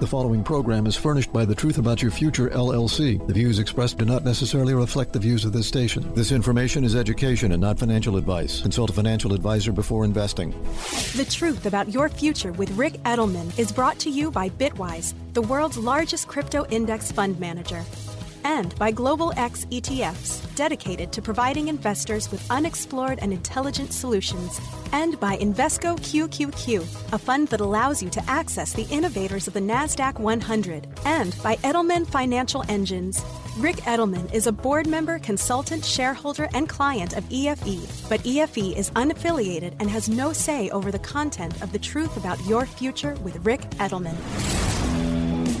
The following program is furnished by The Truth About Your Future, LLC. The views expressed do not necessarily reflect the views of this station. This information is education and not financial advice. Consult a financial advisor before investing. The Truth About Your Future with Ric Edelman is brought to you by Bitwise, the world's largest crypto index fund manager and by Global X ETFs, dedicated to providing investors with unexplored and intelligent solutions, and by Invesco QQQ, a fund that allows you to access the innovators of the NASDAQ 100, and by Edelman Financial Engines. Ric Edelman is a board member, consultant, shareholder, and client of EFE, but EFE is unaffiliated and has no say over the content of the truth about your future with Ric Edelman.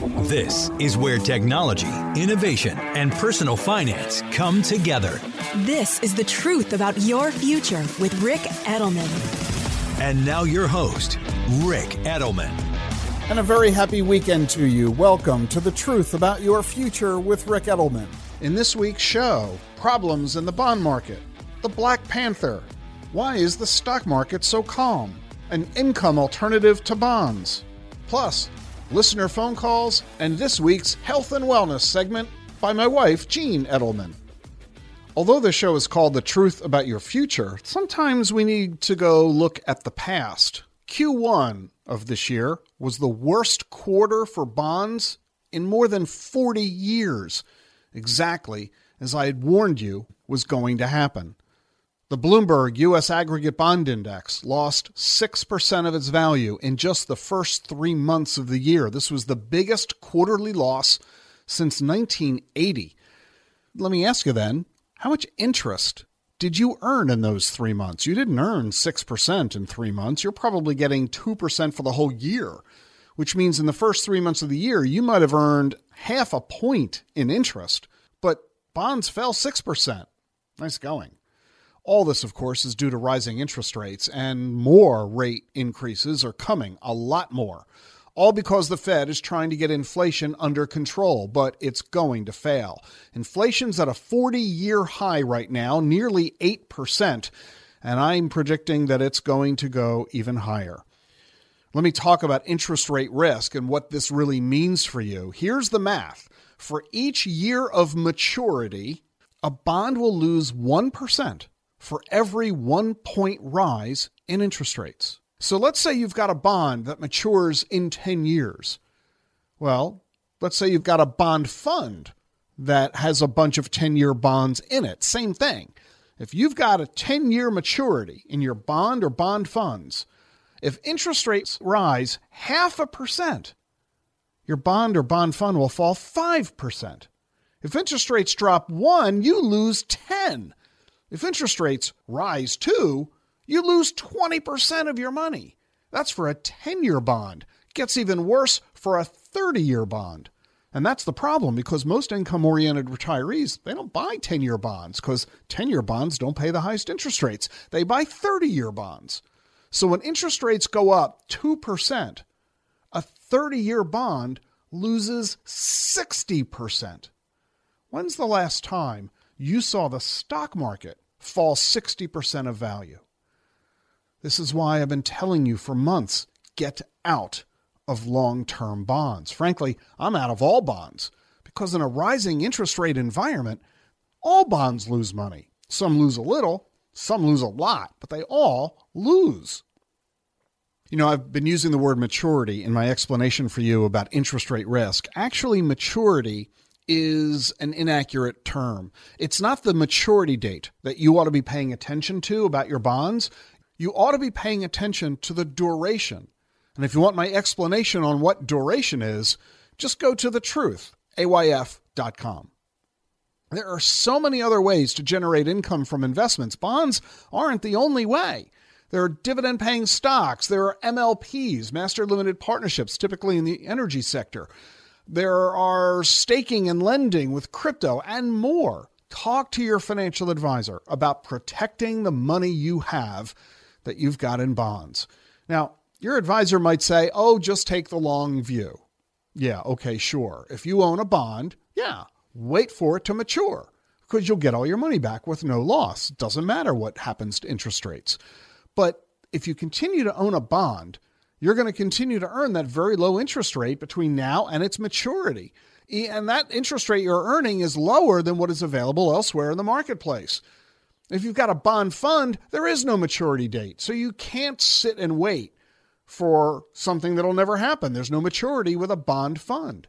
This is where technology, innovation, and personal finance come together. This is the truth about your future with Ric Edelman. And now, your host, Ric Edelman. And a very happy weekend to you. Welcome to The Truth About Your Future with Ric Edelman. In this week's show, problems in the bond market, the Black Panther, why is the stock market so calm, an income alternative to bonds, plus, listener phone calls, and this week's health and wellness segment by my wife, Jean Edelman. Although the show is called The Truth About Your Future, sometimes we need to go look at the past. Q1 of this year was the worst quarter for bonds in more than 40 years, exactly as I had warned you was going to happen. The Bloomberg U.S. Aggregate Bond Index lost 6% of its value in just the first three months of the year. This was the biggest quarterly loss since 1980. Let me ask you then how much interest did you earn in those three months? You didn't earn 6% in three months. You're probably getting 2% for the whole year, which means in the first three months of the year, you might have earned half a point in interest, but bonds fell 6%. Nice going. All this, of course, is due to rising interest rates, and more rate increases are coming, a lot more. All because the Fed is trying to get inflation under control, but it's going to fail. Inflation's at a 40 year high right now, nearly 8%, and I'm predicting that it's going to go even higher. Let me talk about interest rate risk and what this really means for you. Here's the math for each year of maturity, a bond will lose 1% for every one point rise in interest rates. So let's say you've got a bond that matures in 10 years. Well, let's say you've got a bond fund that has a bunch of 10 year bonds in it. Same thing. If you've got a 10 year maturity in your bond or bond funds, if interest rates rise half a percent, your bond or bond fund will fall 5%. If interest rates drop 1, you lose 10. If interest rates rise two, you lose 20% of your money. That's for a 10 year bond. Gets even worse for a 30 year bond. And that's the problem because most income oriented retirees, they don't buy 10 year bonds because 10 year bonds don't pay the highest interest rates. They buy 30 year bonds. So when interest rates go up 2%, a 30 year bond loses 60%. When's the last time you saw the stock market fall 60% of value. This is why I've been telling you for months get out of long term bonds. Frankly, I'm out of all bonds because in a rising interest rate environment, all bonds lose money. Some lose a little, some lose a lot, but they all lose. You know, I've been using the word maturity in my explanation for you about interest rate risk. Actually, maturity is an inaccurate term. It's not the maturity date that you ought to be paying attention to about your bonds. You ought to be paying attention to the duration. And if you want my explanation on what duration is, just go to the truth, ayf.com. There are so many other ways to generate income from investments. Bonds aren't the only way. There are dividend paying stocks. There are MLPs, master limited partnerships, typically in the energy sector. There are staking and lending with crypto and more. Talk to your financial advisor about protecting the money you have that you've got in bonds. Now, your advisor might say, oh, just take the long view. Yeah, okay, sure. If you own a bond, yeah, wait for it to mature because you'll get all your money back with no loss. Doesn't matter what happens to interest rates. But if you continue to own a bond, you're going to continue to earn that very low interest rate between now and its maturity. And that interest rate you're earning is lower than what is available elsewhere in the marketplace. If you've got a bond fund, there is no maturity date. So you can't sit and wait for something that'll never happen. There's no maturity with a bond fund.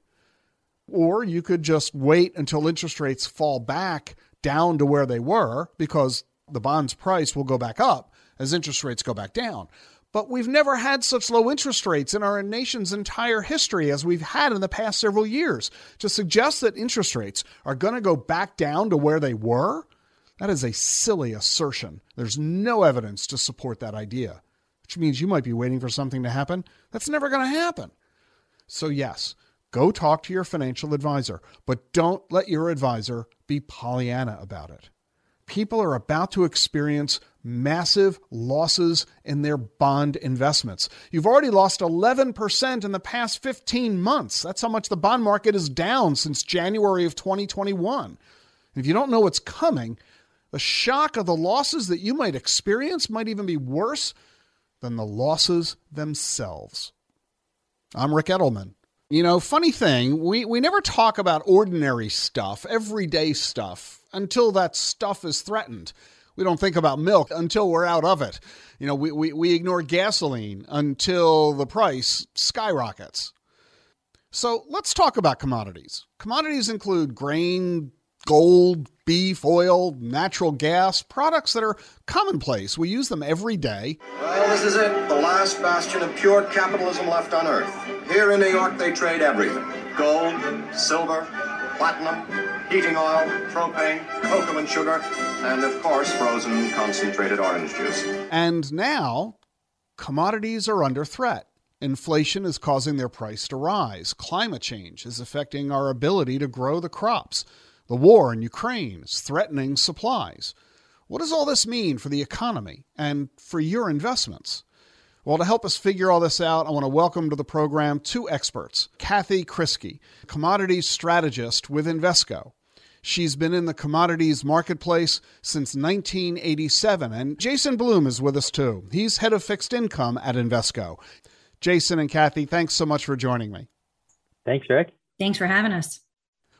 Or you could just wait until interest rates fall back down to where they were because the bond's price will go back up as interest rates go back down. But we've never had such low interest rates in our nation's entire history as we've had in the past several years. To suggest that interest rates are going to go back down to where they were, that is a silly assertion. There's no evidence to support that idea, which means you might be waiting for something to happen that's never going to happen. So, yes, go talk to your financial advisor, but don't let your advisor be Pollyanna about it people are about to experience massive losses in their bond investments. You've already lost 11% in the past 15 months. That's how much the bond market is down since January of 2021. If you don't know what's coming, the shock of the losses that you might experience might even be worse than the losses themselves. I'm Ric Edelman. You know, funny thing, we, we never talk about ordinary stuff, everyday stuff until that stuff is threatened. We don't think about milk until we're out of it. You know, we, we, we ignore gasoline until the price skyrockets. So let's talk about commodities. Commodities include grain, gold, beef, oil, natural gas, products that are commonplace. We use them every day. Well, this is it, the last bastion of pure capitalism left on earth. Here in New York, they trade everything gold, silver, platinum, heating oil, propane, cocoa and sugar, and of course, frozen concentrated orange juice. And now, commodities are under threat. Inflation is causing their price to rise. Climate change is affecting our ability to grow the crops. The war in Ukraine is threatening supplies. What does all this mean for the economy and for your investments? Well, to help us figure all this out, I want to welcome to the program two experts Kathy Kriskey, commodities strategist with Invesco. She's been in the commodities marketplace since 1987. And Jason Bloom is with us too. He's head of fixed income at Invesco. Jason and Kathy, thanks so much for joining me. Thanks, Ric. Thanks for having us.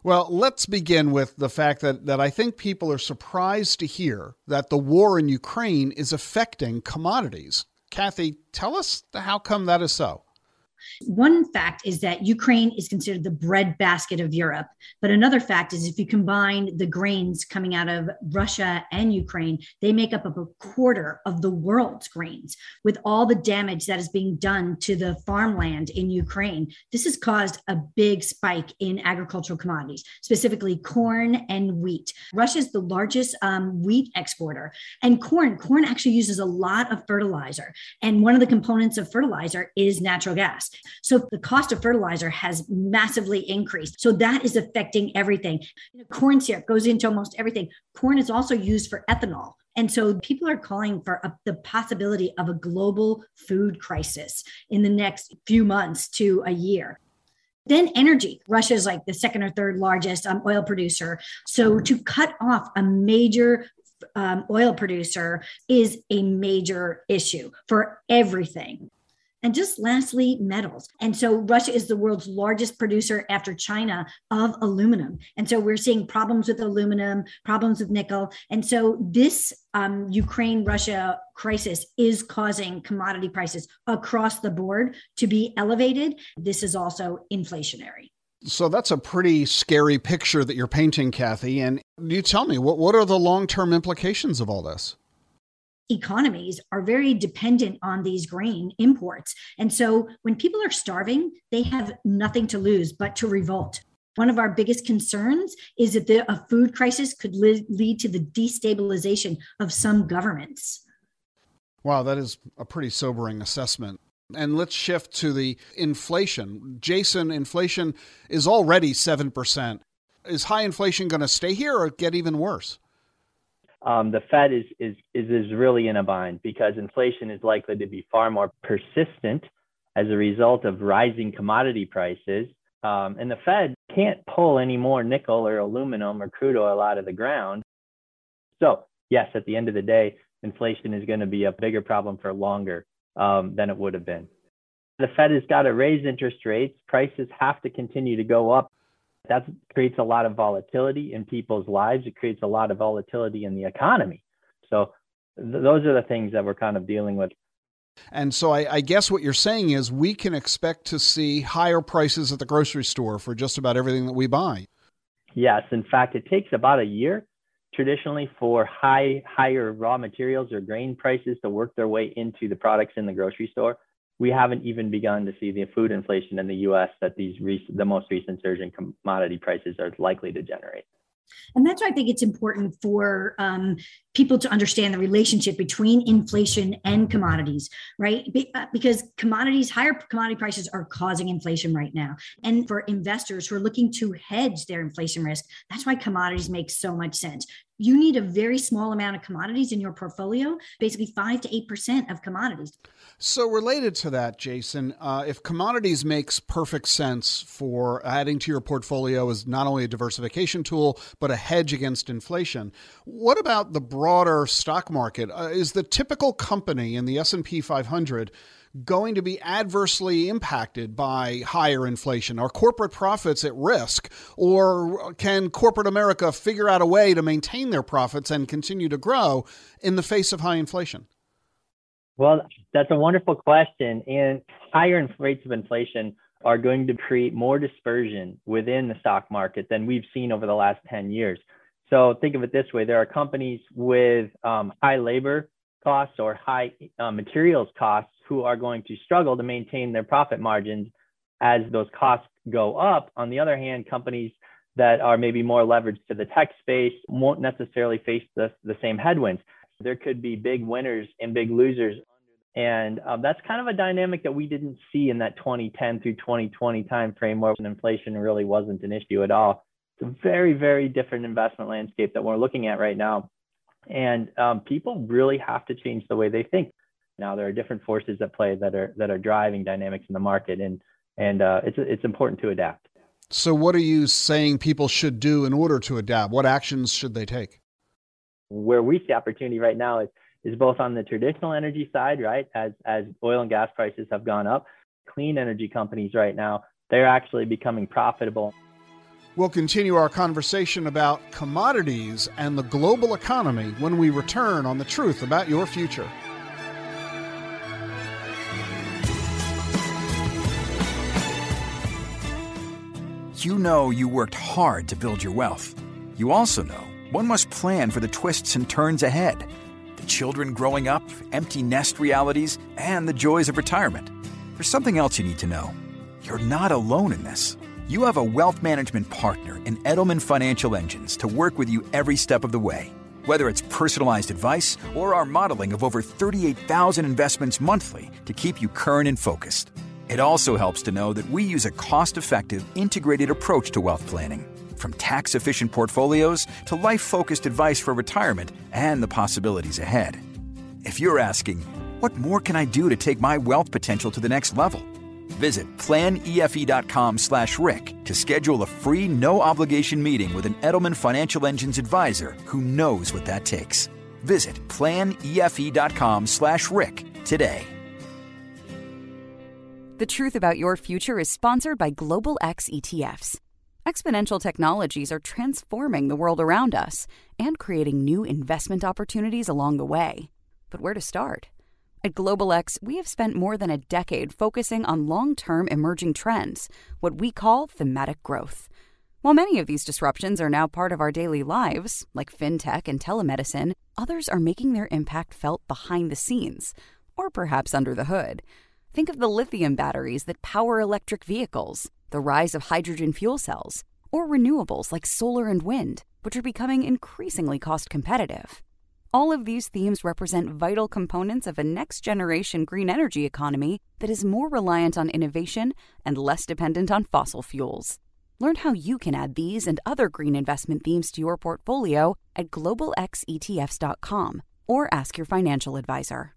Well, let's begin with the fact that, that I think people are surprised to hear that the war in Ukraine is affecting commodities. Kathy, tell us how come that is so. One fact is that Ukraine is considered the breadbasket of Europe. But another fact is if you combine the grains coming out of Russia and Ukraine, they make up a quarter of the world's grains. With all the damage that is being done to the farmland in Ukraine, this has caused a big spike in agricultural commodities, specifically corn and wheat. Russia is the largest um, wheat exporter. And corn, corn actually uses a lot of fertilizer. And one of the components of fertilizer is natural gas. So the cost of fertilizer has massively increased. So that is affecting everything. You know, corn syrup goes into almost everything. Corn is also used for ethanol. And so people are calling for a, the possibility of a global food crisis in the next few months to a year. Then energy. Russia is like the second or third largest um, oil producer. So to cut off a major um, oil producer is a major issue for everything. And just lastly, metals. And so Russia is the world's largest producer after China of aluminum. And so we're seeing problems with aluminum, problems with nickel. And so this um, Ukraine Russia crisis is causing commodity prices across the board to be elevated. This is also inflationary. So that's a pretty scary picture that you're painting, Kathy. And you tell me, what, what are the long term implications of all this? Economies are very dependent on these grain imports. And so when people are starving, they have nothing to lose but to revolt. One of our biggest concerns is that the, a food crisis could li- lead to the destabilization of some governments. Wow, that is a pretty sobering assessment. And let's shift to the inflation. Jason, inflation is already 7%. Is high inflation going to stay here or get even worse? Um, the Fed is, is, is, is really in a bind because inflation is likely to be far more persistent as a result of rising commodity prices. Um, and the Fed can't pull any more nickel or aluminum or crude oil out of the ground. So, yes, at the end of the day, inflation is going to be a bigger problem for longer um, than it would have been. The Fed has got to raise interest rates. Prices have to continue to go up. That creates a lot of volatility in people's lives. It creates a lot of volatility in the economy. So th- those are the things that we're kind of dealing with. And so I, I, guess what you're saying is we can expect to see higher prices at the grocery store for just about everything that we buy. Yes. In fact, it takes about a year traditionally for high higher raw materials or grain prices to work their way into the products in the grocery store. We haven't even begun to see the food inflation in the U.S. that these rec- the most recent surge in commodity prices are likely to generate. And that's why I think it's important for um, people to understand the relationship between inflation and commodities, right? Be- uh, because commodities, higher commodity prices are causing inflation right now. And for investors who are looking to hedge their inflation risk, that's why commodities make so much sense you need a very small amount of commodities in your portfolio, basically five to eight percent of commodities. So, related to that, Jason, uh, if commodities makes perfect sense for adding to your portfolio as not only a diversification tool but a hedge against inflation, what about the broader stock market? Uh, is the typical company in the S and P 500 going to be adversely impacted by higher inflation? Are corporate profits at risk? Or can corporate America figure out a way to maintain their profits and continue to grow in the face of high inflation? Well, that's a wonderful question. And higher rates of inflation are going to create more dispersion within the stock market than we've seen over the last 10 years. So think of it this way there are companies with um, high labor costs or high uh, materials costs who are going to struggle to maintain their profit margins as those costs go up. On the other hand, companies that are maybe more leveraged to the tech space won't necessarily face the, the same headwinds. There could be big winners and big losers. And um, that's kind of a dynamic that we didn't see in that 2010 through 2020 timeframe where inflation really wasn't an issue at all. It's a very, very different investment landscape that we're looking at right now. And um, people really have to change the way they think. Now there are different forces at play that are that are driving dynamics in the market, and and uh, it's it's important to adapt. So, what are you saying people should do in order to adapt? What actions should they take? Where we see opportunity right now is is both on the traditional energy side, right? As as oil and gas prices have gone up, clean energy companies right now they're actually becoming profitable. We'll continue our conversation about commodities and the global economy when we return on the truth about your future. You know you worked hard to build your wealth. You also know one must plan for the twists and turns ahead the children growing up, empty nest realities, and the joys of retirement. There's something else you need to know. You're not alone in this. You have a wealth management partner in Edelman Financial Engines to work with you every step of the way. Whether it's personalized advice or our modeling of over 38,000 investments monthly to keep you current and focused. It also helps to know that we use a cost effective, integrated approach to wealth planning. From tax efficient portfolios to life focused advice for retirement and the possibilities ahead. If you're asking, what more can I do to take my wealth potential to the next level? Visit planefe.com slash Rick to schedule a free, no obligation meeting with an Edelman Financial Engines advisor who knows what that takes. Visit planefe.com slash Rick today. The Truth About Your Future is sponsored by Global X ETFs. Exponential technologies are transforming the world around us and creating new investment opportunities along the way. But where to start? At Global X, we have spent more than a decade focusing on long term emerging trends, what we call thematic growth. While many of these disruptions are now part of our daily lives, like fintech and telemedicine, others are making their impact felt behind the scenes, or perhaps under the hood. Think of the lithium batteries that power electric vehicles, the rise of hydrogen fuel cells, or renewables like solar and wind, which are becoming increasingly cost competitive. All of these themes represent vital components of a next generation green energy economy that is more reliant on innovation and less dependent on fossil fuels. Learn how you can add these and other green investment themes to your portfolio at globalxetfs.com or ask your financial advisor.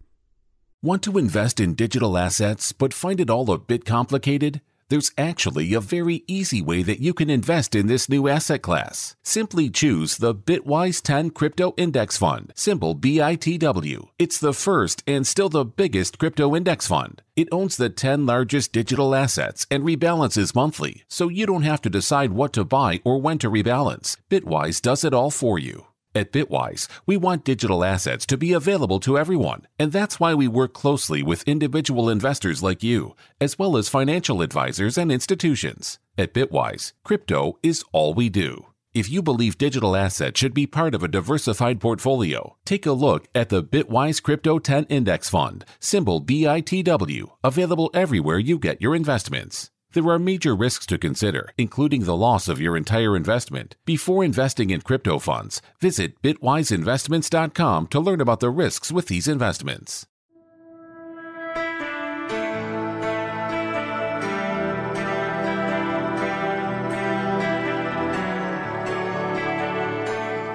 Want to invest in digital assets but find it all a bit complicated? There's actually a very easy way that you can invest in this new asset class. Simply choose the Bitwise 10 Crypto Index Fund, symbol BITW. It's the first and still the biggest crypto index fund. It owns the 10 largest digital assets and rebalances monthly, so you don't have to decide what to buy or when to rebalance. Bitwise does it all for you. At Bitwise, we want digital assets to be available to everyone, and that's why we work closely with individual investors like you, as well as financial advisors and institutions. At Bitwise, crypto is all we do. If you believe digital assets should be part of a diversified portfolio, take a look at the Bitwise Crypto 10 Index Fund, symbol BITW, available everywhere you get your investments. There are major risks to consider, including the loss of your entire investment. Before investing in crypto funds, visit bitwiseinvestments.com to learn about the risks with these investments.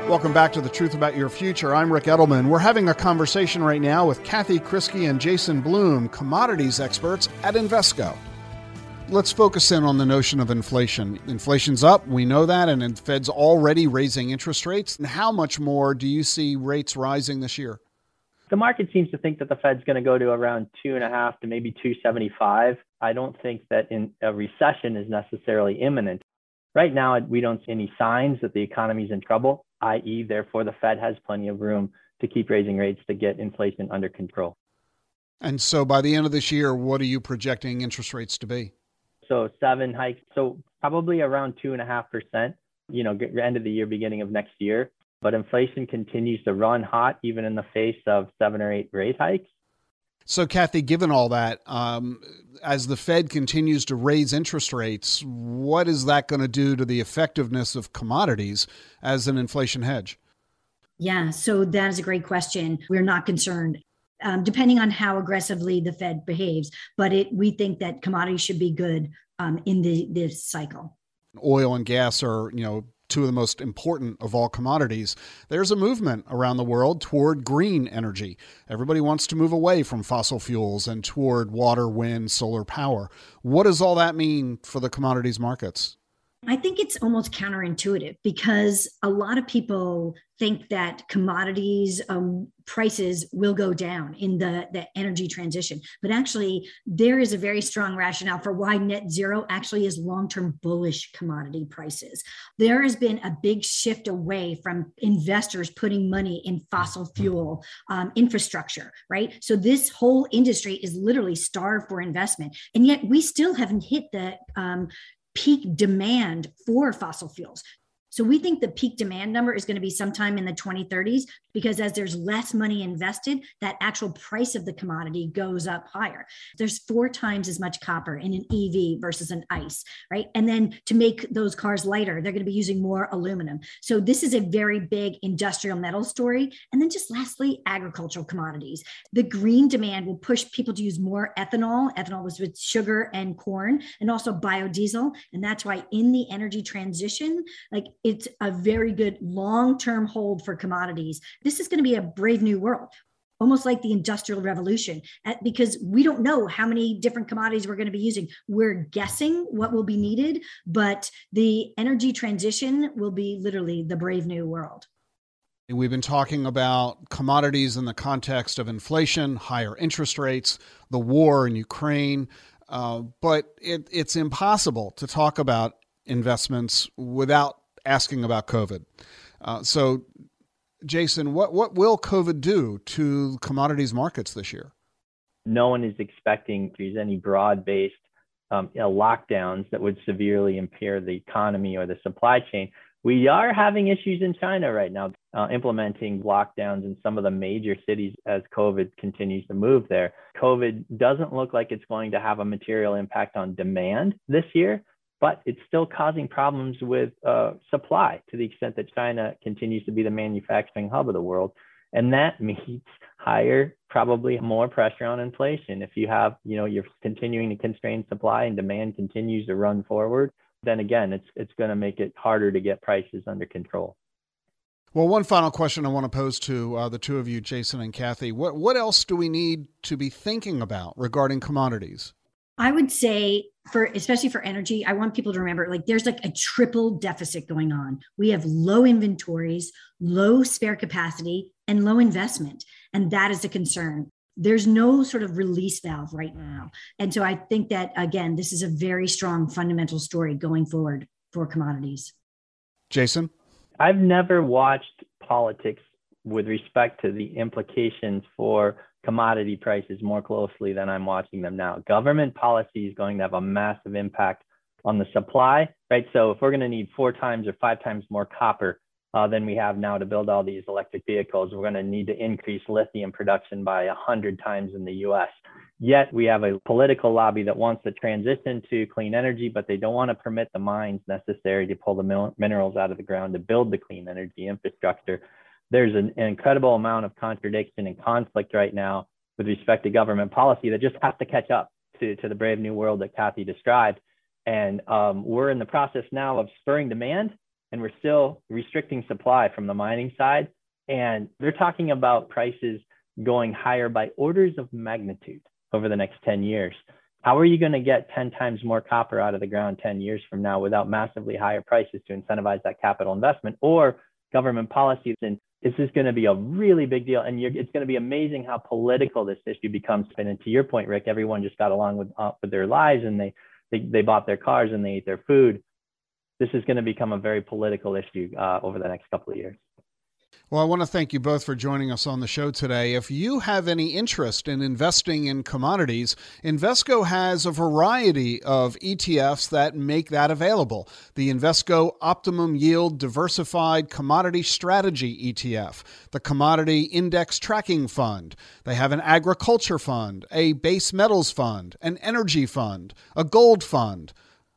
Welcome back to The Truth About Your Future. I'm Ric Edelman. We're having a conversation right now with Kathy Kriskey and Jason Bloom, commodities experts at Invesco let's focus in on the notion of inflation. Inflation's up, we know that, and the Fed's already raising interest rates. And how much more do you see rates rising this year? The market seems to think that the Fed's going to go to around two and a half to maybe 275. I don't think that in a recession is necessarily imminent. Right now, we don't see any signs that the economy is in trouble, i.e., therefore, the Fed has plenty of room to keep raising rates to get inflation under control. And so by the end of this year, what are you projecting interest rates to be? So seven hikes. So probably around two and a half percent, you know, end of the year, beginning of next year. But inflation continues to run hot, even in the face of seven or eight rate hikes. So, Kathy, given all that, um, as the Fed continues to raise interest rates, what is that going to do to the effectiveness of commodities as an inflation hedge? Yeah, so that is a great question. We're not concerned um, depending on how aggressively the Fed behaves. But it, we think that commodities should be good um, in the, this cycle. Oil and gas are, you know, two of the most important of all commodities. There's a movement around the world toward green energy. Everybody wants to move away from fossil fuels and toward water, wind, solar power. What does all that mean for the commodities markets? I think it's almost counterintuitive because a lot of people think that commodities um, prices will go down in the, the energy transition. But actually, there is a very strong rationale for why net zero actually is long term bullish commodity prices. There has been a big shift away from investors putting money in fossil fuel um, infrastructure, right? So this whole industry is literally starved for investment. And yet we still haven't hit the um, peak demand for fossil fuels. So we think the peak demand number is going to be sometime in the 2030s because as there's less money invested, that actual price of the commodity goes up higher. There's four times as much copper in an EV versus an ICE, right? And then to make those cars lighter, they're going to be using more aluminum. So this is a very big industrial metal story. And then just lastly, agricultural commodities. The green demand will push people to use more ethanol. Ethanol was with sugar and corn and also biodiesel. And that's why in the energy transition, like it's a very good long term hold for commodities. This is going to be a brave new world almost like the industrial revolution because we don't know how many different commodities we're going to be using we're guessing what will be needed but the energy transition will be literally the brave new world We've been talking about commodities in the context of inflation, higher interest rates, the war in Ukraine, uh, but it, it's impossible to talk about investments without asking about COVID. Uh, so, Jason, what, what will COVID do to commodities markets this year? No one is expecting there's any broad based um, you know, lockdowns that would severely impair the economy or the supply chain. We are having issues in China right now, uh, implementing lockdowns in some of the major cities as COVID continues to move there. COVID doesn't look like it's going to have a material impact on demand this year, but it's still causing problems with uh, supply to the extent that China continues to be the manufacturing hub of the world. And that means higher, probably more pressure on inflation. If you have, you know, you're continuing to constrain supply and demand continues to run forward, then again, it's it's going to make it harder to get prices under control. Well, one final question I want to pose to uh, the two of you, Jason and Kathy. What what else do we need to be thinking about regarding commodities? I would say for especially for energy, I want people to remember like there's like a triple deficit going on. We have low inventories, low spare capacity, and low investment. And that is a concern. There's no sort of release valve right now. And so I think that again, this is a very strong fundamental story going forward for commodities. Jason? I've never watched politics with respect to the implications for commodity prices more closely than I'm watching them now. Government policy is going to have a massive impact on the supply, right? So if we're going to need four times or five times more copper uh, than we have now to build all these electric vehicles, we're going to need to increase lithium production by 100 times in the US. Yet we have a political lobby that wants to transition to clean energy, but they don't want to permit the mines necessary to pull the minerals out of the ground to build the clean energy infrastructure there's an, an incredible amount of contradiction and conflict right now with respect to government policy that just has to catch up to, to the brave new world that Kathy described. And um, we're in the process now of spurring demand, and we're still restricting supply from the mining side. And they're talking about prices going higher by orders of magnitude over the next 10 years. How are you going to get 10 times more copper out of the ground 10 years from now without massively higher prices to incentivize that capital investment or government policies? And this is going to be a really big deal, and it's going to be amazing how political this issue becomes. And to your point, Ric, everyone just got along with uh, with their lives, and they, they they bought their cars and they ate their food. This is going to become a very political issue uh, over the next couple of years. Well, I want to thank you both for joining us on the show today. If you have any interest in investing in commodities, Invesco has a variety of ETFs that make that available. The Invesco Optimum Yield Diversified Commodity Strategy ETF, the Commodity Index Tracking Fund. They have an agriculture fund, a base metals fund, an energy fund, a gold fund,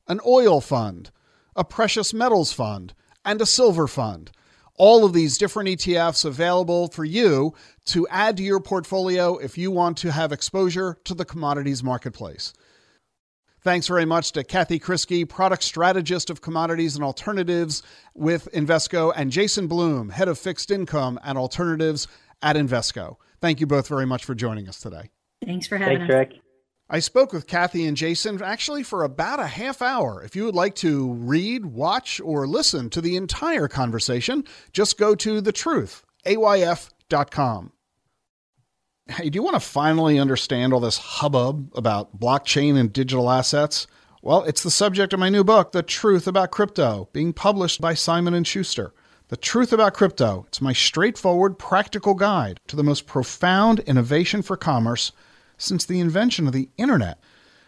an oil fund, a precious metals fund, and a silver fund all of these different ETFs available for you to add to your portfolio if you want to have exposure to the commodities marketplace. Thanks very much to Kathy Kriskey, product strategist of commodities and alternatives with Invesco, and Jason Bloom, head of fixed income and alternatives at Invesco. Thank you both very much for joining us today. Thanks for having Thanks, us. Ric. I spoke with Kathy and Jason actually for about a half hour. If you would like to read, watch, or listen to the entire conversation, just go to thetruth.ayf.com. Hey, do you want to finally understand all this hubbub about blockchain and digital assets? Well, it's the subject of my new book, The Truth About Crypto, being published by Simon & Schuster. The Truth About Crypto. It's my straightforward, practical guide to the most profound innovation for commerce – since the invention of the internet.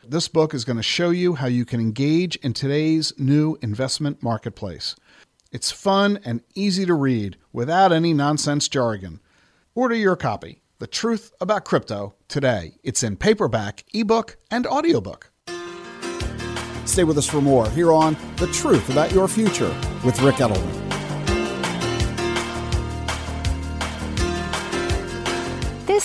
This book is going to show you how you can engage in today's new investment marketplace. It's fun and easy to read without any nonsense jargon. Order your copy, The Truth About Crypto, today. It's in paperback, ebook, and audiobook. Stay with us for more here on The Truth About Your Future with Ric Edelman.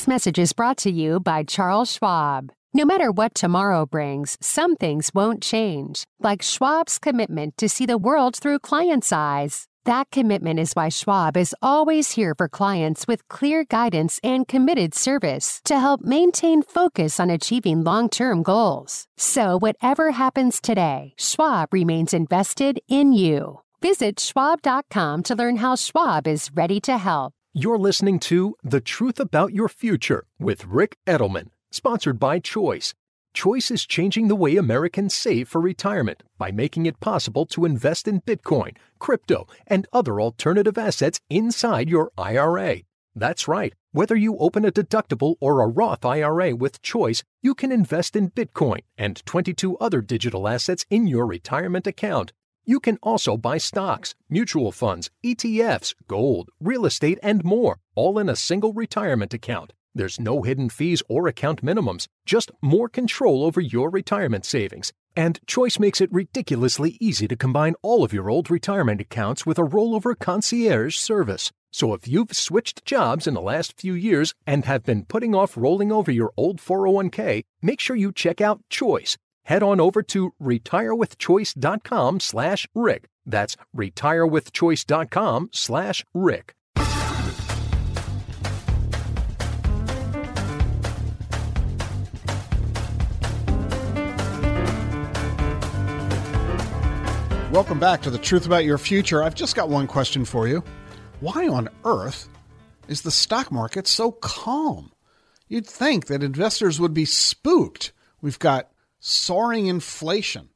This message is brought to you by Charles Schwab. No matter what tomorrow brings, some things won't change, like Schwab's commitment to see the world through clients' eyes. That commitment is why Schwab is always here for clients with clear guidance and committed service to help maintain focus on achieving long term goals. So, whatever happens today, Schwab remains invested in you. Visit schwab.com to learn how Schwab is ready to help. You're listening to The Truth About Your Future with Ric Edelman, sponsored by Choice. Choice is changing the way Americans save for retirement by making it possible to invest in Bitcoin, crypto, and other alternative assets inside your IRA. That's right. Whether you open a deductible or a Roth IRA with Choice, you can invest in Bitcoin and 22 other digital assets in your retirement account. You can also buy stocks, mutual funds, ETFs, gold, real estate, and more, all in a single retirement account. There's no hidden fees or account minimums, just more control over your retirement savings. And Choice makes it ridiculously easy to combine all of your old retirement accounts with a rollover concierge service. So if you've switched jobs in the last few years and have been putting off rolling over your old 401k, make sure you check out Choice head on over to retirewithchoice.com slash rick. That's retirewithchoice.com slash rick. Welcome back to the truth about your future. I've just got one question for you. Why on earth is the stock market so calm? You'd think that investors would be spooked. We've got soaring inflation,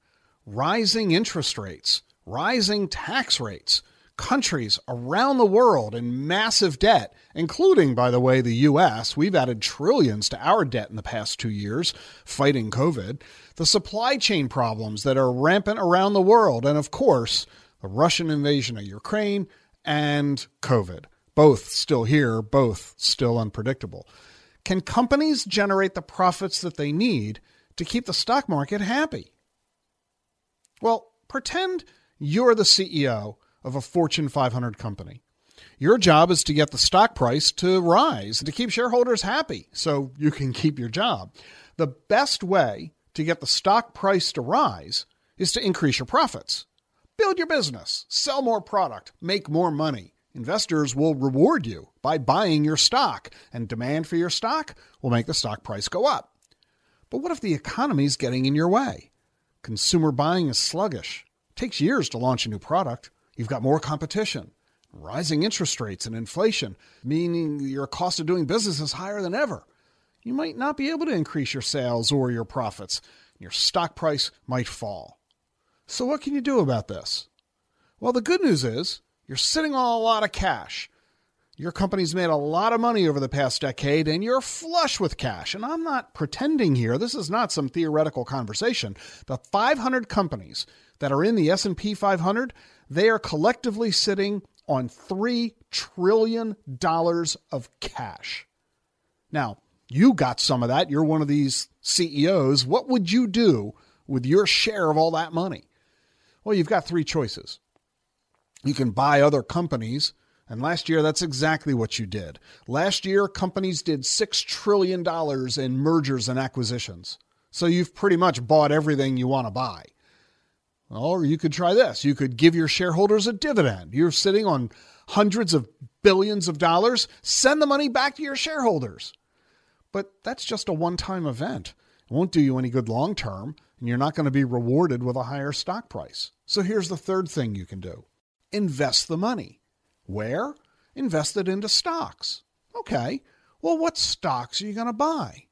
rising interest rates, rising tax rates, countries around the world in massive debt, including, by the way, the U.S. We've added trillions to our debt in the past two years fighting COVID, the supply chain problems that are rampant around the world, and of course, the Russian invasion of Ukraine and COVID. Both still here, both still unpredictable. Can companies generate the profits that they need to keep the stock market happy? Well, pretend you're the CEO of a Fortune 500 company. Your job is to get the stock price to rise and to keep shareholders happy so you can keep your job. The best way to get the stock price to rise is to increase your profits. Build your business, sell more product, make more money. Investors will reward you by buying your stock, and demand for your stock will make the stock price go up. But what if the economy is getting in your way? Consumer buying is sluggish. It takes years to launch a new product. You've got more competition, rising interest rates and inflation, meaning your cost of doing business is higher than ever. You might not be able to increase your sales or your profits. Your stock price might fall. So, what can you do about this? Well, the good news is you're sitting on a lot of cash. Your company's made a lot of money over the past decade and you're flush with cash. And I'm not pretending here. This is not some theoretical conversation. The 500 companies that are in the S&P 500, they are collectively sitting on 3 trillion dollars of cash. Now, you got some of that. You're one of these CEOs. What would you do with your share of all that money? Well, you've got three choices. You can buy other companies, and last year that's exactly what you did. Last year, companies did $6 trillion in mergers and acquisitions. So you've pretty much bought everything you want to buy. Or you could try this. You could give your shareholders a dividend. You're sitting on hundreds of billions of dollars. Send the money back to your shareholders. But that's just a one time event. It won't do you any good long term, and you're not going to be rewarded with a higher stock price. So here's the third thing you can do invest the money. Where? Invested into stocks. Okay. Well, what stocks are you going to buy?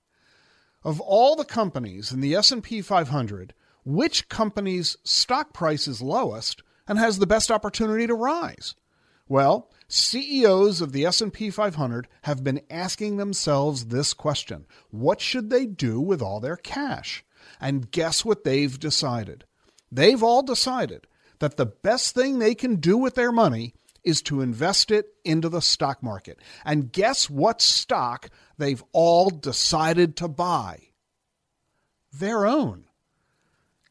Of all the companies in the S&P 500, which company's stock price is lowest and has the best opportunity to rise? Well, CEOs of the S&P 500 have been asking themselves this question. What should they do with all their cash? And guess what they've decided? They've all decided that the best thing they can do with their money is to invest it into the stock market. And guess what stock they've all decided to buy? Their own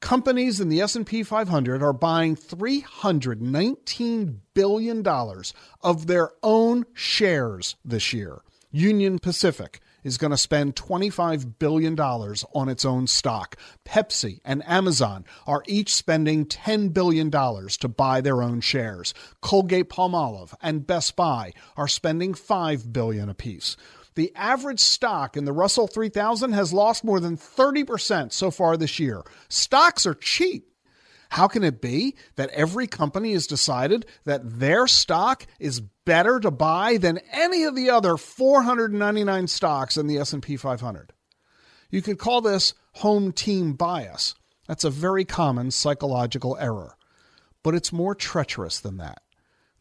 companies in the S&P 500 are buying 319 billion dollars of their own shares this year. Union Pacific is going to spend $25 billion on its own stock. Pepsi and Amazon are each spending $10 billion to buy their own shares. Colgate Palmolive and Best Buy are spending 5 billion apiece. The average stock in the Russell 3000 has lost more than 30% so far this year. Stocks are cheap. How can it be that every company has decided that their stock is better to buy than any of the other 499 stocks in the S&P 500? You could call this home team bias. That's a very common psychological error. But it's more treacherous than that.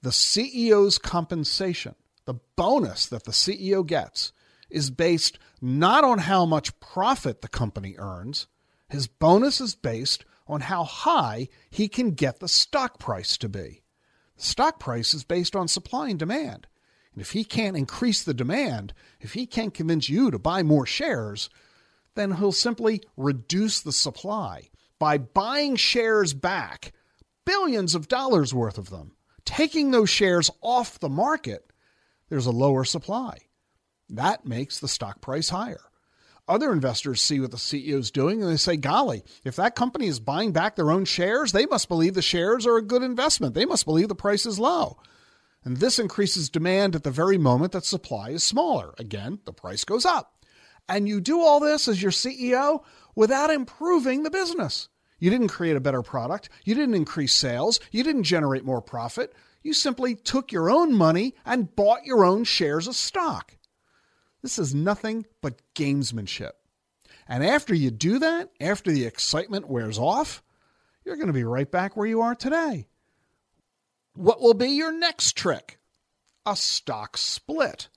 The CEO's compensation the bonus that the CEO gets is based not on how much profit the company earns. His bonus is based on how high he can get the stock price to be. Stock price is based on supply and demand. And if he can't increase the demand, if he can't convince you to buy more shares, then he'll simply reduce the supply by buying shares back, billions of dollars worth of them, taking those shares off the market there's a lower supply. That makes the stock price higher. Other investors see what the CEO is doing and they say, golly, if that company is buying back their own shares, they must believe the shares are a good investment. They must believe the price is low. And this increases demand at the very moment that supply is smaller. Again, the price goes up. And you do all this as your CEO without improving the business. You didn't create a better product. You didn't increase sales. You didn't generate more profit. You simply took your own money and bought your own shares of stock. This is nothing but gamesmanship. And after you do that, after the excitement wears off, you're going to be right back where you are today. What will be your next trick? A stock split.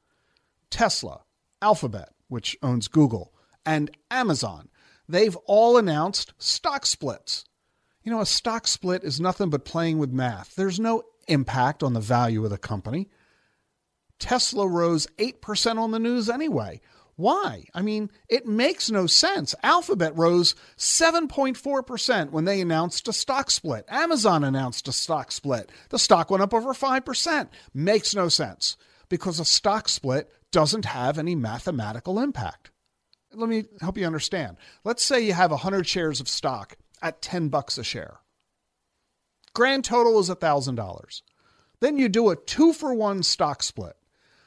Tesla, Alphabet, which owns Google, and Amazon, they've all announced stock splits. You know, a stock split is nothing but playing with math. There's no impact on the value of the company. Tesla rose 8% on the news anyway. Why? I mean, it makes no sense. Alphabet rose 7.4% when they announced a stock split. Amazon announced a stock split. The stock went up over 5%. Makes no sense because a stock split doesn't have any mathematical impact. Let me help you understand. Let's say you have 100 shares of stock at 10 bucks a share. Grand total is $1,000. Then you do a 2 for 1 stock split.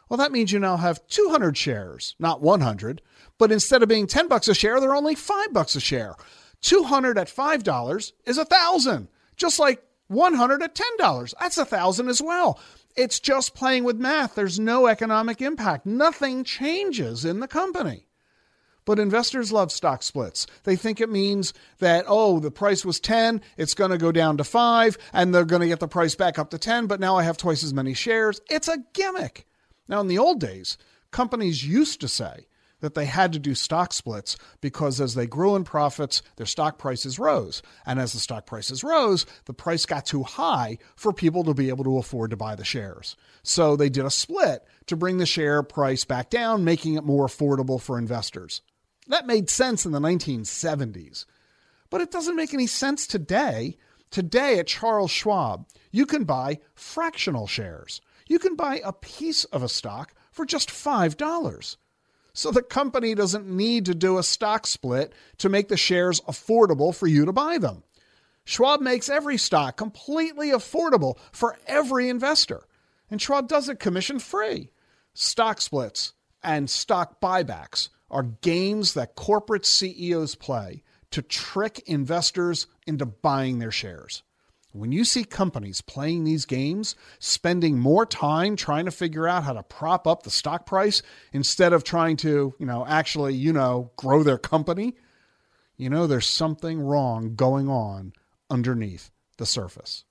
Well, that means you now have 200 shares, not 100. But instead of being 10 bucks a share, they're only 5 bucks a share. 200 at $5 is a 1000, just like 100 at $10. That's a 1000 as well. It's just playing with math. There's no economic impact. Nothing changes in the company. But investors love stock splits. They think it means that, oh, the price was 10, it's going to go down to 5, and they're going to get the price back up to 10, but now I have twice as many shares. It's a gimmick. Now, in the old days, companies used to say that they had to do stock splits because as they grew in profits, their stock prices rose. And as the stock prices rose, the price got too high for people to be able to afford to buy the shares. So they did a split to bring the share price back down, making it more affordable for investors. That made sense in the 1970s. But it doesn't make any sense today. Today at Charles Schwab, you can buy fractional shares you can buy a piece of a stock for just $5. So the company doesn't need to do a stock split to make the shares affordable for you to buy them. Schwab makes every stock completely affordable for every investor. And Schwab does it commission free. Stock splits and stock buybacks are games that corporate CEOs play to trick investors into buying their shares. When you see companies playing these games, spending more time trying to figure out how to prop up the stock price instead of trying to, you know, actually, you know, grow their company, you know, there's something wrong going on underneath the surface.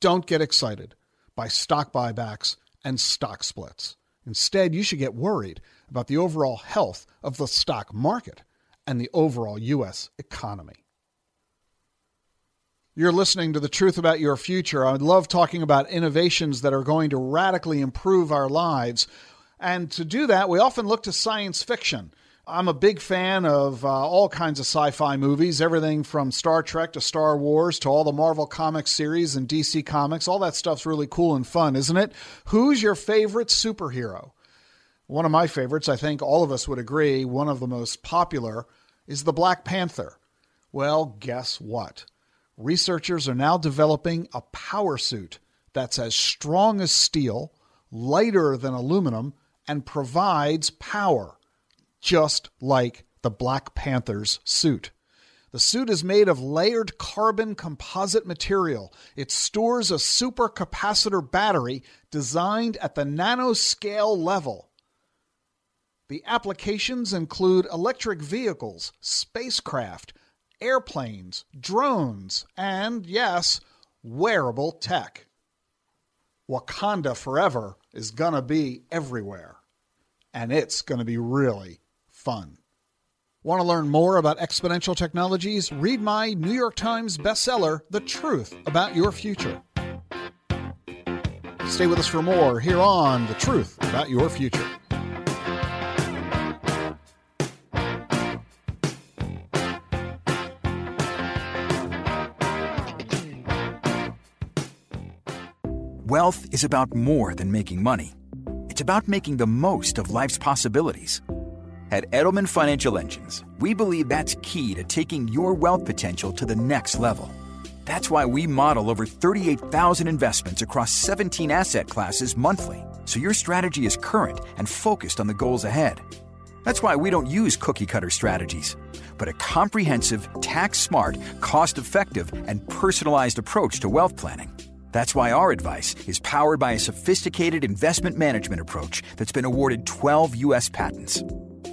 Don't get excited by stock buybacks and stock splits. Instead, you should get worried about the overall health of the stock market and the overall U.S. economy. You're listening to The Truth About Your Future. I love talking about innovations that are going to radically improve our lives. And to do that, we often look to science fiction. I'm a big fan of uh, all kinds of sci fi movies, everything from Star Trek to Star Wars to all the Marvel Comics series and DC Comics. All that stuff's really cool and fun, isn't it? Who's your favorite superhero? One of my favorites, I think all of us would agree, one of the most popular, is the Black Panther. Well, guess what? Researchers are now developing a power suit that's as strong as steel, lighter than aluminum, and provides power, just like the Black Panther's suit. The suit is made of layered carbon composite material. It stores a supercapacitor battery designed at the nanoscale level. The applications include electric vehicles, spacecraft, airplanes, drones, and yes, wearable tech. Wakanda Forever is going to be everywhere, and it's going to be really fun. Want to learn more about exponential technologies? Read my New York Times bestseller, The Truth About Your Future. Stay with us for more here on The Truth About Your Future. Wealth is about more than making money. It's about making the most of life's possibilities. At Edelman Financial Engines, we believe that's key to taking your wealth potential to the next level. That's why we model over 38,000 investments across 17 asset classes monthly, so your strategy is current and focused on the goals ahead. That's why we don't use cookie cutter strategies, but a comprehensive, tax smart, cost effective, and personalized approach to wealth planning. That's why our advice is powered by a sophisticated investment management approach that's been awarded 12 U.S. patents.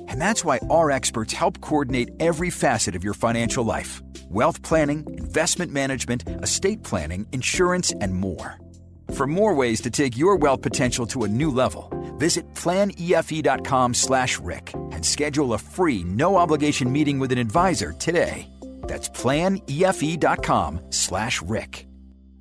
And that's why our experts help coordinate every facet of your financial life wealth planning, investment management, estate planning, insurance, and more. For more ways to take your wealth potential to a new level, visit planefe.com slash Ric and schedule a free, no obligation meeting with an advisor today. That's planefe.com slash Ric.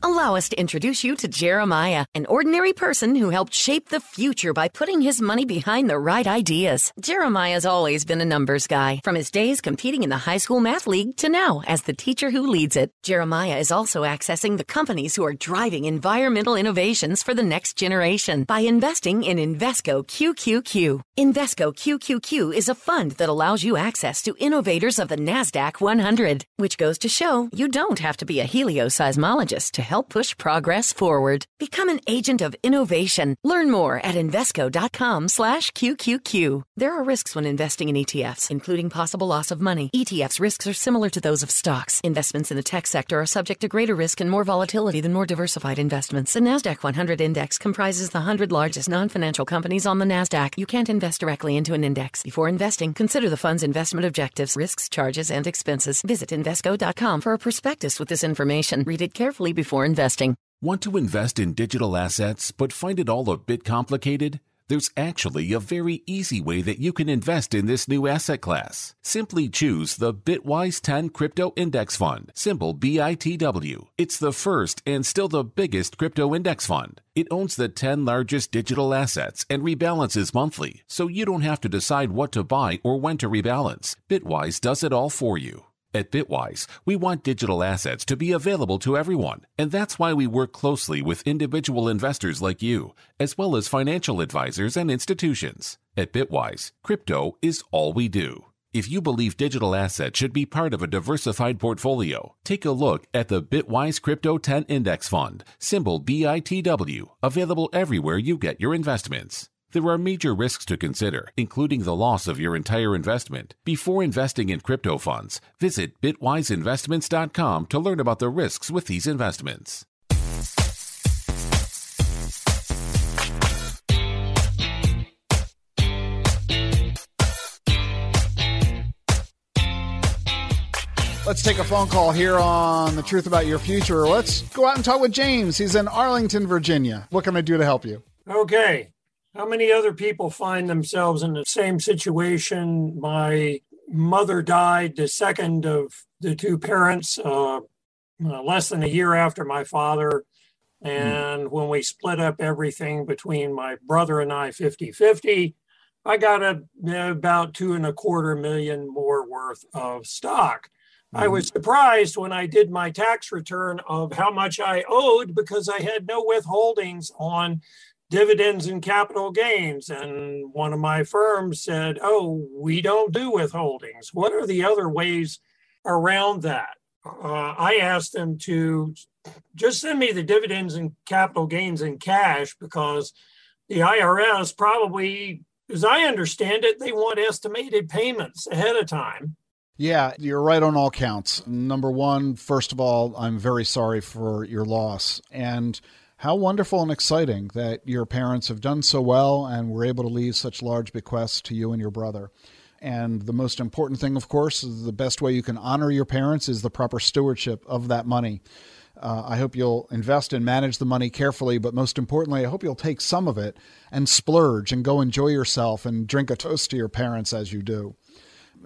Allow us to introduce you to Jeremiah, an ordinary person who helped shape the future by putting his money behind the right ideas. Jeremiah's always been a numbers guy, from his days competing in the high school math league to now as the teacher who leads it. Jeremiah is also accessing the companies who are driving environmental innovations for the next generation by investing in Invesco QQQ. Invesco QQQ is a fund that allows you access to innovators of the NASDAQ 100, which goes to show you don't have to be a helioseismologist to help push progress forward. Become an agent of innovation. Learn more at Invesco.com slash QQQ. There are risks when investing in ETFs, including possible loss of money. ETFs risks are similar to those of stocks. Investments in the tech sector are subject to greater risk and more volatility than more diversified investments. The NASDAQ 100 index comprises the 100 largest non-financial companies on the NASDAQ. You can't invest directly into an index. Before investing, consider the fund's investment objectives, risks, charges, and expenses. Visit Invesco.com for a prospectus with this information. Read it carefully before investing. Want to invest in digital assets but find it all a bit complicated? There's actually a very easy way that you can invest in this new asset class. Simply choose the Bitwise 10 Crypto Index Fund, symbol BITW. It's the first and still the biggest crypto index fund. It owns the 10 largest digital assets and rebalances monthly, so you don't have to decide what to buy or when to rebalance. Bitwise does it all for you. At Bitwise, we want digital assets to be available to everyone, and that's why we work closely with individual investors like you, as well as financial advisors and institutions. At Bitwise, crypto is all we do. If you believe digital assets should be part of a diversified portfolio, take a look at the Bitwise Crypto 10 Index Fund, symbol BITW, available everywhere you get your investments. There are major risks to consider, including the loss of your entire investment. Before investing in crypto funds, visit bitwiseinvestments.com to learn about the risks with these investments. Let's take a phone call here on The Truth About Your Future. Let's go out and talk with James. He's in Arlington, Virginia. What can I do to help you? Okay. How many other people find themselves in the same situation? My mother died, the second of the two parents, uh, uh, less than a year after my father. And mm. when we split up everything between my brother and I 50 50, I got a, about two and a quarter million more worth of stock. I mm-hmm. was surprised when I did my tax return of how much I owed because I had no withholdings on dividends and capital gains. And one of my firms said, Oh, we don't do withholdings. What are the other ways around that? Uh, I asked them to just send me the dividends and capital gains in cash because the IRS probably, as I understand it, they want estimated payments ahead of time. Yeah, you're right on all counts. Number one, first of all, I'm very sorry for your loss. And how wonderful and exciting that your parents have done so well and were able to leave such large bequests to you and your brother. And the most important thing, of course, is the best way you can honor your parents is the proper stewardship of that money. Uh, I hope you'll invest and manage the money carefully, but most importantly, I hope you'll take some of it and splurge and go enjoy yourself and drink a toast to your parents as you do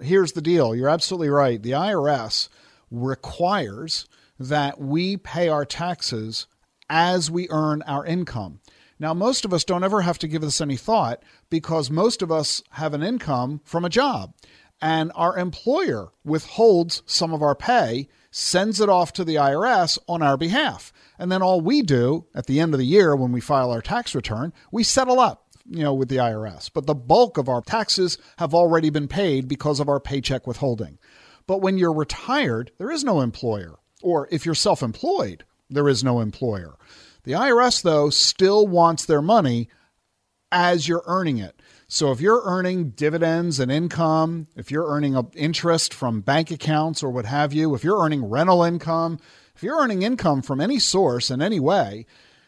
here's the deal you're absolutely right. The IRS requires that we pay our taxes as we earn our income. Now, most of us don't ever have to give this any thought because most of us have an income from a job, and our employer withholds some of our pay, sends it off to the IRS on our behalf. And then all we do at the end of the year when we file our tax return, we settle up you know, with the IRS. But the bulk of our taxes have already been paid because of our paycheck withholding. But when you're retired, there is no employer. Or if you're self employed, there is no employer. The IRS, though, still wants their money as you're earning it. So if you're earning dividends and income, if you're earning interest from bank accounts or what have you, if you're earning rental income, if you're earning income from any source in any way,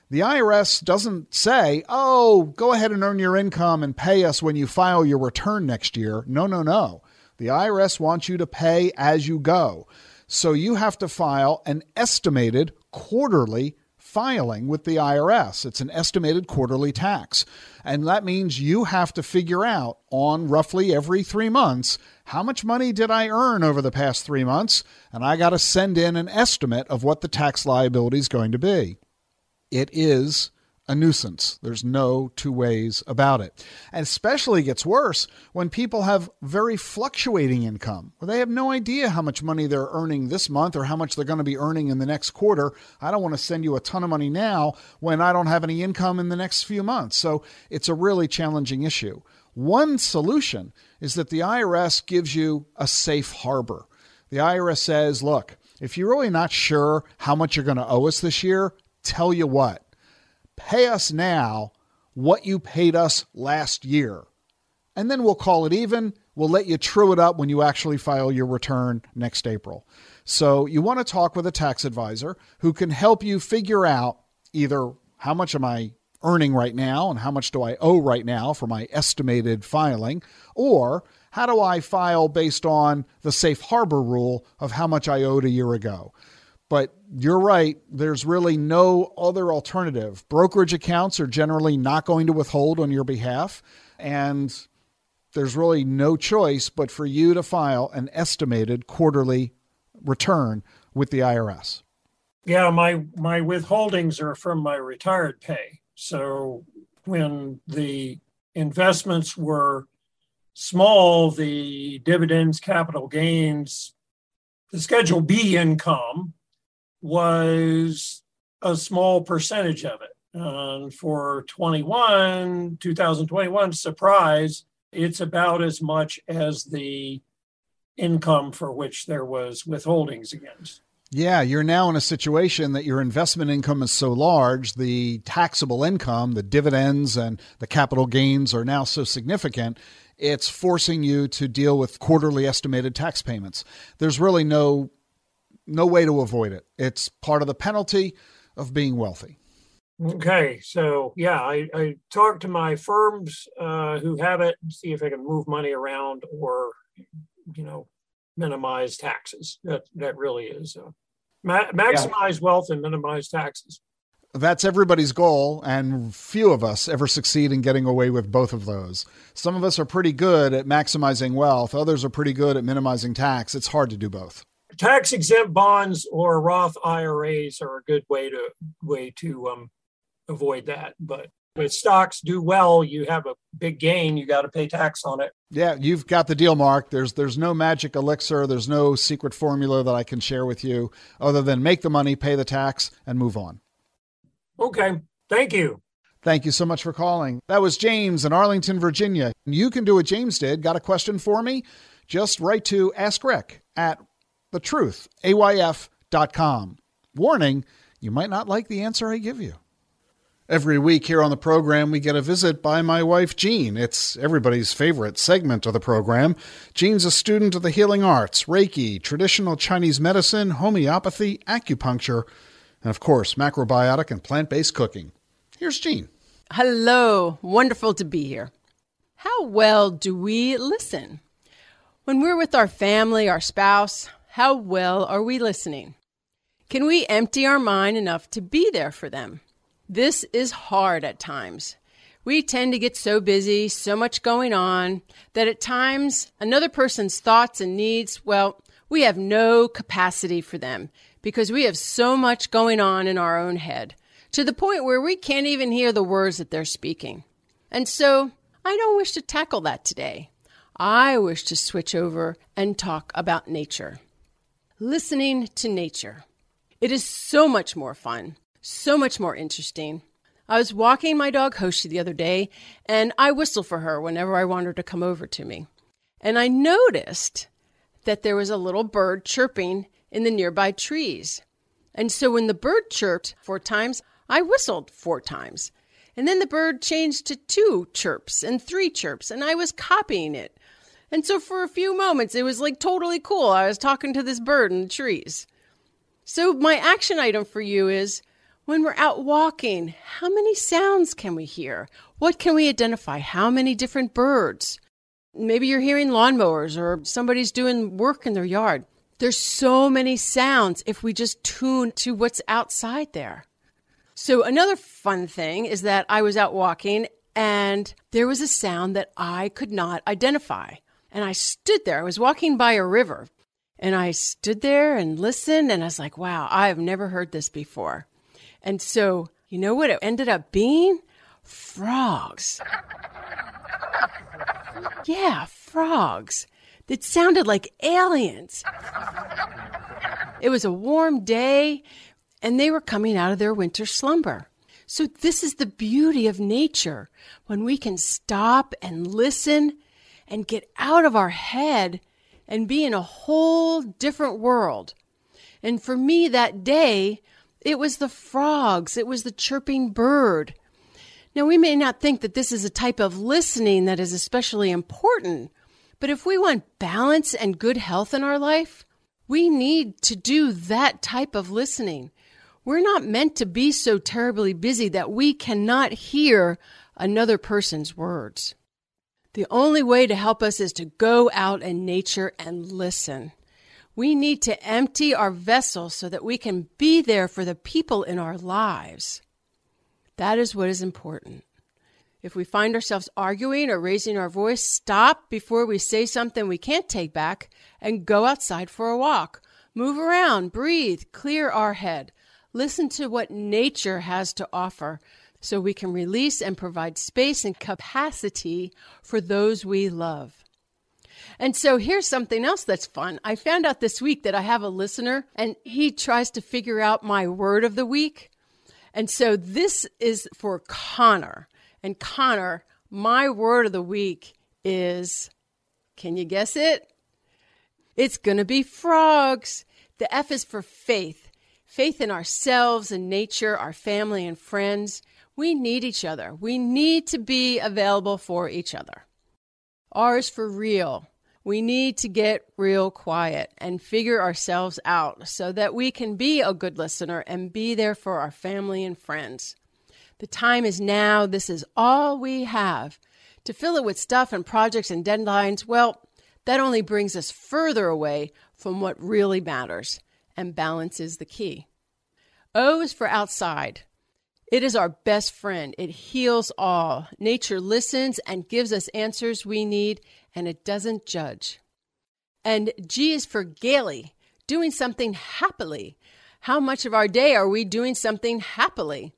the IRS doesn't say, oh, go ahead and earn your income and pay us when you file your return next year. No, no, no. The IRS wants you to pay as you go. So you have to file an estimated quarterly filing with the IRS. It's an estimated quarterly tax. And that means you have to figure out on roughly every three months how much money did I earn over the past three months? And I got to send in an estimate of what the tax liability is going to be. It is a nuisance. There's no two ways about it. And especially gets worse when people have very fluctuating income, where they have no idea how much money they're earning this month or how much they're going to be earning in the next quarter. I don't want to send you a ton of money now when I don't have any income in the next few months. So it's a really challenging issue. One solution is that the IRS gives you a safe harbor. The IRS says, look, if you're really not sure how much you're going to owe us this year, tell you what, pay us now what you paid us last year. And then we'll call it even. We'll let you true it up when you actually file your return next April. So you want to talk with a tax advisor who can help you figure out either how much am I earning right now and how much do I owe right now for my estimated filing, or how do I file based on the safe harbor rule of how much I owed a year ago. But you're right, there's really no other alternative. Brokerage accounts are generally not going to withhold on your behalf, and there's really no choice but for you to file an estimated quarterly return with the IRS. Yeah, my my withholdings are from my retired pay. So when the investments were small, the dividends, capital gains, the Schedule B income was a small percentage of it. And for 21, 2021, surprise, it's about as much as the income for which there was withholdings against. Yeah, you're now in a situation that your investment income is so large, the taxable income, the dividends and the capital gains are now so significant, it's forcing you to deal with quarterly estimated tax payments. There's really no no way to avoid it. It's part of the penalty of being wealthy. Okay, so yeah, I, I talked to my firms uh, who have it, see if I can move money around or, you know, minimize taxes. That that really is uh, ma- maximize yeah. wealth and minimize taxes. That's everybody's goal, and few of us ever succeed in getting away with both of those. Some of us are pretty good at maximizing wealth, others are pretty good at minimizing tax. It's hard to do both tax exempt bonds or Roth IRAs are a good way to way to um, avoid that. But if stocks do well, you have a big gain. You got to pay tax on it. Yeah, you've got the deal, Mark. There's there's no magic elixir. There's no secret formula that I can share with you other than make the money, pay the tax, and move on. Okay, thank you. Thank you so much for calling. That was James in Arlington, Virginia. You can do what James did. Got a question for me? Just write to Ask Ric at thetruth, Warning, you might not like the answer I give you. Every week here on the program, we get a visit by my wife, Jean. It's everybody's favorite segment of the program. Jean's a student of the healing arts, Reiki, traditional Chinese medicine, homeopathy, acupuncture, and of course, macrobiotic and plant based cooking. Here's Jean. Hello. Wonderful to be here. How well do we listen? When we're with our family, our spouse, how well are we listening? Can we empty our mind enough to be there for them? This is hard at times. We tend to get so busy, so much going on, that at times another person's thoughts and needs, well, we have no capacity for them because we have so much going on in our own head to the point where we can't even hear the words that they're speaking. And so I don't wish to tackle that today. I wish to switch over and talk about nature listening to nature. It is so much more fun, so much more interesting. I was walking my dog Hoshi the other day, and I whistle for her whenever I want her to come over to me. And I noticed that there was a little bird chirping in the nearby trees. And so when the bird chirped four times, I whistled four times. And then the bird changed to two chirps and three chirps, and I was copying it. And so for a few moments, it was like totally cool. I was talking to this bird in the trees. So, my action item for you is when we're out walking, how many sounds can we hear? What can we identify? How many different birds? Maybe you're hearing lawnmowers or somebody's doing work in their yard. There's so many sounds if we just tune to what's outside there. So, another fun thing is that I was out walking and there was a sound that I could not identify. And I stood there. I was walking by a river and I stood there and listened and I was like, wow, I have never heard this before. And so, you know what it ended up being? Frogs. Yeah, frogs. That sounded like aliens. It was a warm day and they were coming out of their winter slumber. So, this is the beauty of nature when we can stop and listen and get out of our head and be in a whole different world. And for me that day, it was the frogs, it was the chirping bird. Now, we may not think that this is a type of listening that is especially important, but if we want balance and good health in our life, we need to do that type of listening. We're not meant to be so terribly busy that we cannot hear another person's words. The only way to help us is to go out in nature and listen. We need to empty our vessels so that we can be there for the people in our lives. That is what is important. If we find ourselves arguing or raising our voice, stop before we say something we can't take back and go outside for a walk. Move around, breathe, clear our head. Listen to what nature has to offer so we can release and provide space and capacity for those we love. And so here's something else that's fun. I found out this week that I have a listener and he tries to figure out my word of the week. And so this is for Connor. And Connor, my word of the week is can you guess it? It's going to be frogs. The F is for faith faith in ourselves and nature, our family and friends. We need each other. We need to be available for each other. R is for real. We need to get real quiet and figure ourselves out so that we can be a good listener and be there for our family and friends. The time is now. This is all we have. To fill it with stuff and projects and deadlines, well, that only brings us further away from what really matters, and balance is the key. O is for outside. It is our best friend. It heals all. Nature listens and gives us answers we need, and it doesn't judge. And G is for gaily, doing something happily. How much of our day are we doing something happily?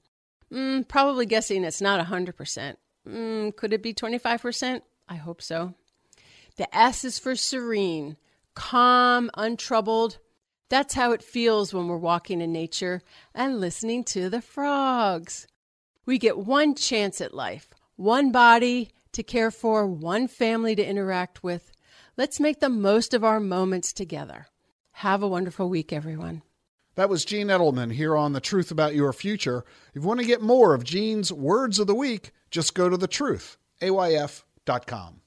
Mm, probably guessing it's not 100%. Mm, could it be 25%? I hope so. The S is for serene, calm, untroubled, that's how it feels when we're walking in nature and listening to the frogs. We get one chance at life, one body to care for, one family to interact with. Let's make the most of our moments together. Have a wonderful week, everyone. That was Jean Edelman here on The Truth About Your Future. If you want to get more of Jean's Words of the Week, just go to thetruth.ayf.com.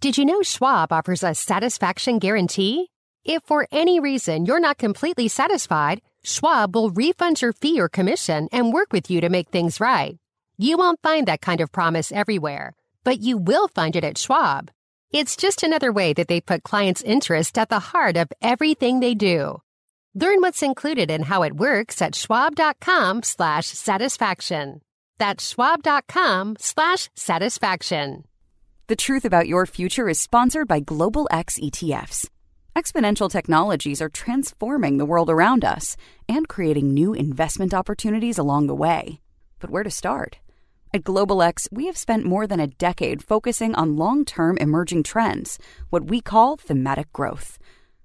Did you know Schwab offers a satisfaction guarantee? If for any reason you're not completely satisfied, Schwab will refund your fee or commission and work with you to make things right. You won't find that kind of promise everywhere, but you will find it at Schwab. It's just another way that they put clients' interest at the heart of everything they do. Learn what's included and how it works at schwab.com slash satisfaction. That's schwab.com slash satisfaction. The Truth About Your Future is sponsored by Global X ETFs. Exponential technologies are transforming the world around us and creating new investment opportunities along the way. But where to start? At Global X, we have spent more than a decade focusing on long term emerging trends, what we call thematic growth.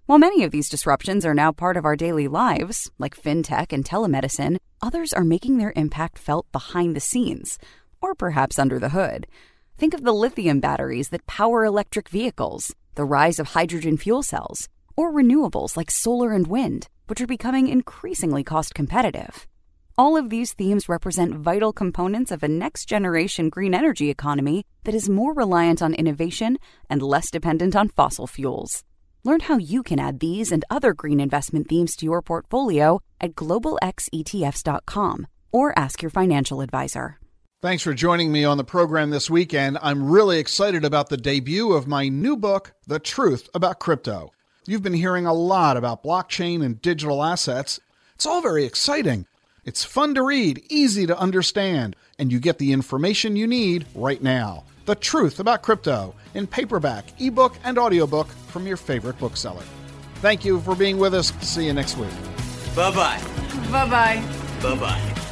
While many of these disruptions are now part of our daily lives, like fintech and telemedicine, others are making their impact felt behind the scenes, or perhaps under the hood. Think of the lithium batteries that power electric vehicles the rise of hydrogen fuel cells, or renewables like solar and wind, which are becoming increasingly cost competitive. All of these themes represent vital components of a next generation green energy economy that is more reliant on innovation and less dependent on fossil fuels. Learn how you can add these and other green investment themes to your portfolio at globalxetfs.com or ask your financial advisor. Thanks for joining me on the program this weekend. I'm really excited about the debut of my new book, The Truth About Crypto. You've been hearing a lot about blockchain and digital assets. It's all very exciting. It's fun to read, easy to understand, and you get the information you need right now. The Truth About Crypto in paperback, ebook, and audiobook from your favorite bookseller. Thank you for being with us. See you next week. Bye bye. Bye bye. Bye bye.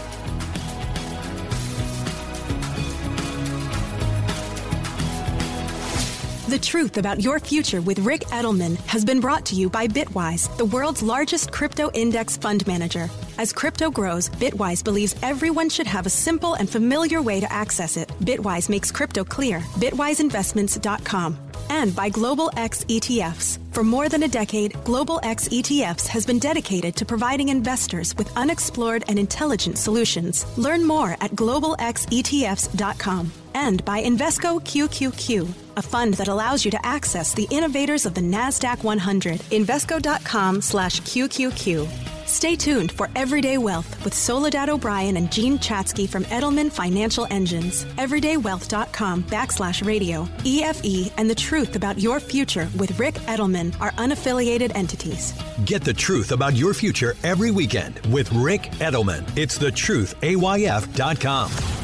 The Truth About Your Future with Ric Edelman has been brought to you by Bitwise, the world's largest crypto index fund manager. As crypto grows, Bitwise believes everyone should have a simple and familiar way to access it. Bitwise makes crypto clear. BitwiseInvestments.com. And by Global X ETFs. For more than a decade, Global X ETFs has been dedicated to providing investors with unexplored and intelligent solutions. Learn more at globalxetfs.com. And by Invesco QQQ, a fund that allows you to access the innovators of the NASDAQ 100. Invesco.com slash QQQ. Stay tuned for Everyday Wealth with Soledad O'Brien and Jean Chatzky from Edelman Financial Engines. Everydaywealth.com backslash radio. EFE and the truth about your future with Ric Edelman are unaffiliated entities. Get the truth about your future every weekend with Ric Edelman. It's thetruthayf.com.